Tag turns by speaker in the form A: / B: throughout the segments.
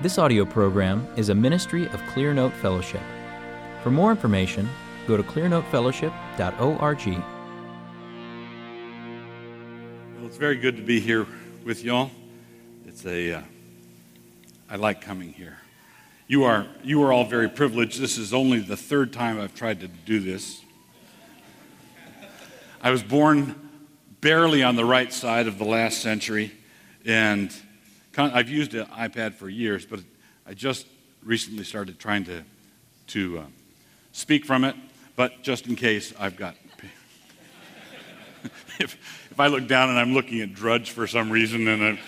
A: This audio program is a ministry of Clearnote Fellowship. For more information, go to clearnotefellowship.org.
B: Well, it's very good to be here with y'all. It's a, uh, I like coming here. You are, you are all very privileged. This is only the third time I've tried to do this. I was born barely on the right side of the last century, and I've used an iPad for years, but I just recently started trying to, to uh, speak from it. But just in case, I've got. if, if I look down and I'm looking at Drudge for some reason, and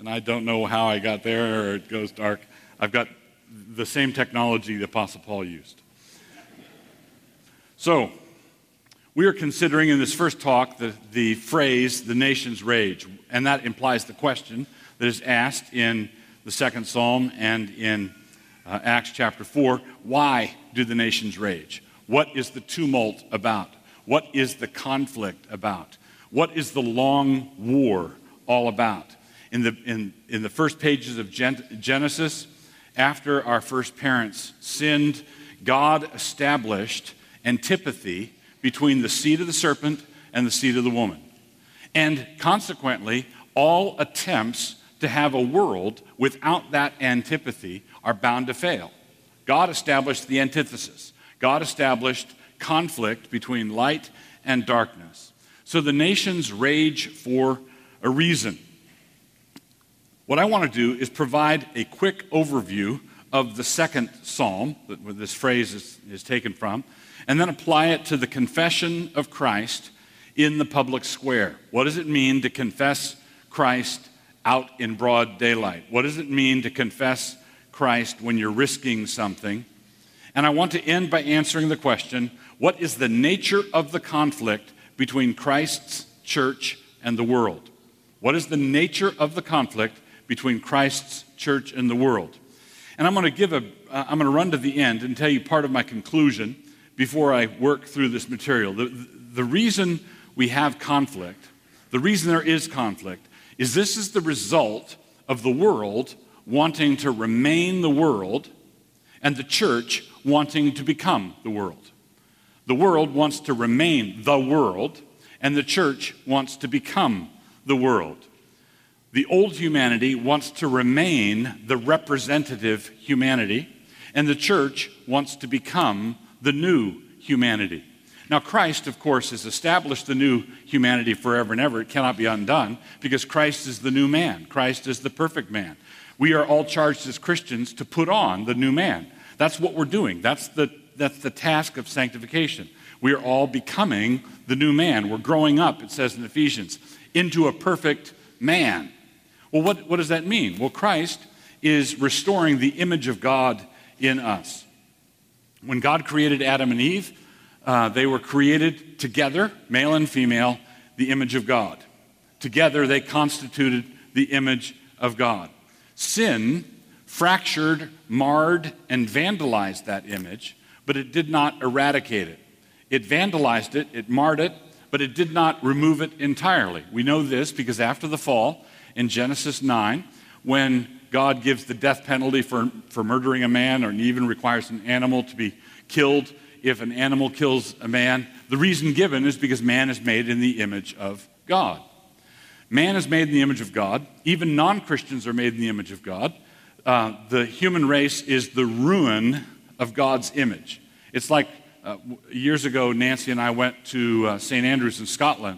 B: and I don't know how I got there or it goes dark, I've got the same technology the Apostle Paul used. So, we are considering in this first talk the, the phrase, the nation's rage, and that implies the question that is asked in the second psalm and in uh, Acts chapter 4 why do the nations rage? What is the tumult about? What is the conflict about? What is the long war all about? In the, in, in the first pages of Gen- Genesis, after our first parents sinned, God established antipathy between the seed of the serpent and the seed of the woman. And consequently, all attempts to have a world without that antipathy are bound to fail. God established the antithesis. God established conflict between light and darkness. So the nations rage for a reason. What I want to do is provide a quick overview of the second psalm, that this phrase is, is taken from, and then apply it to the confession of Christ in the public square. What does it mean to confess Christ out in broad daylight? What does it mean to confess Christ when you're risking something? And I want to end by answering the question what is the nature of the conflict between Christ's church and the world? What is the nature of the conflict between Christ's church and the world? And I'm going to give a, uh, I'm going to run to the end and tell you part of my conclusion before I work through this material. The, the reason we have conflict, the reason there is conflict, is this is the result of the world wanting to remain the world and the church wanting to become the world. The world wants to remain the world, and the church wants to become the world. The old humanity wants to remain the representative humanity, and the church wants to become the new humanity. Now, Christ, of course, has established the new humanity forever and ever. It cannot be undone because Christ is the new man. Christ is the perfect man. We are all charged as Christians to put on the new man. That's what we're doing. That's the, that's the task of sanctification. We are all becoming the new man. We're growing up, it says in Ephesians, into a perfect man. Well, what, what does that mean? Well, Christ is restoring the image of God in us. When God created Adam and Eve, uh, they were created together, male and female, the image of God. Together, they constituted the image of God. Sin fractured, marred, and vandalized that image, but it did not eradicate it. It vandalized it, it marred it, but it did not remove it entirely. We know this because after the fall, in Genesis 9, when God gives the death penalty for, for murdering a man, or even requires an animal to be killed if an animal kills a man, the reason given is because man is made in the image of God. Man is made in the image of God. Even non Christians are made in the image of God. Uh, the human race is the ruin of God's image. It's like uh, years ago, Nancy and I went to uh, St. Andrews in Scotland,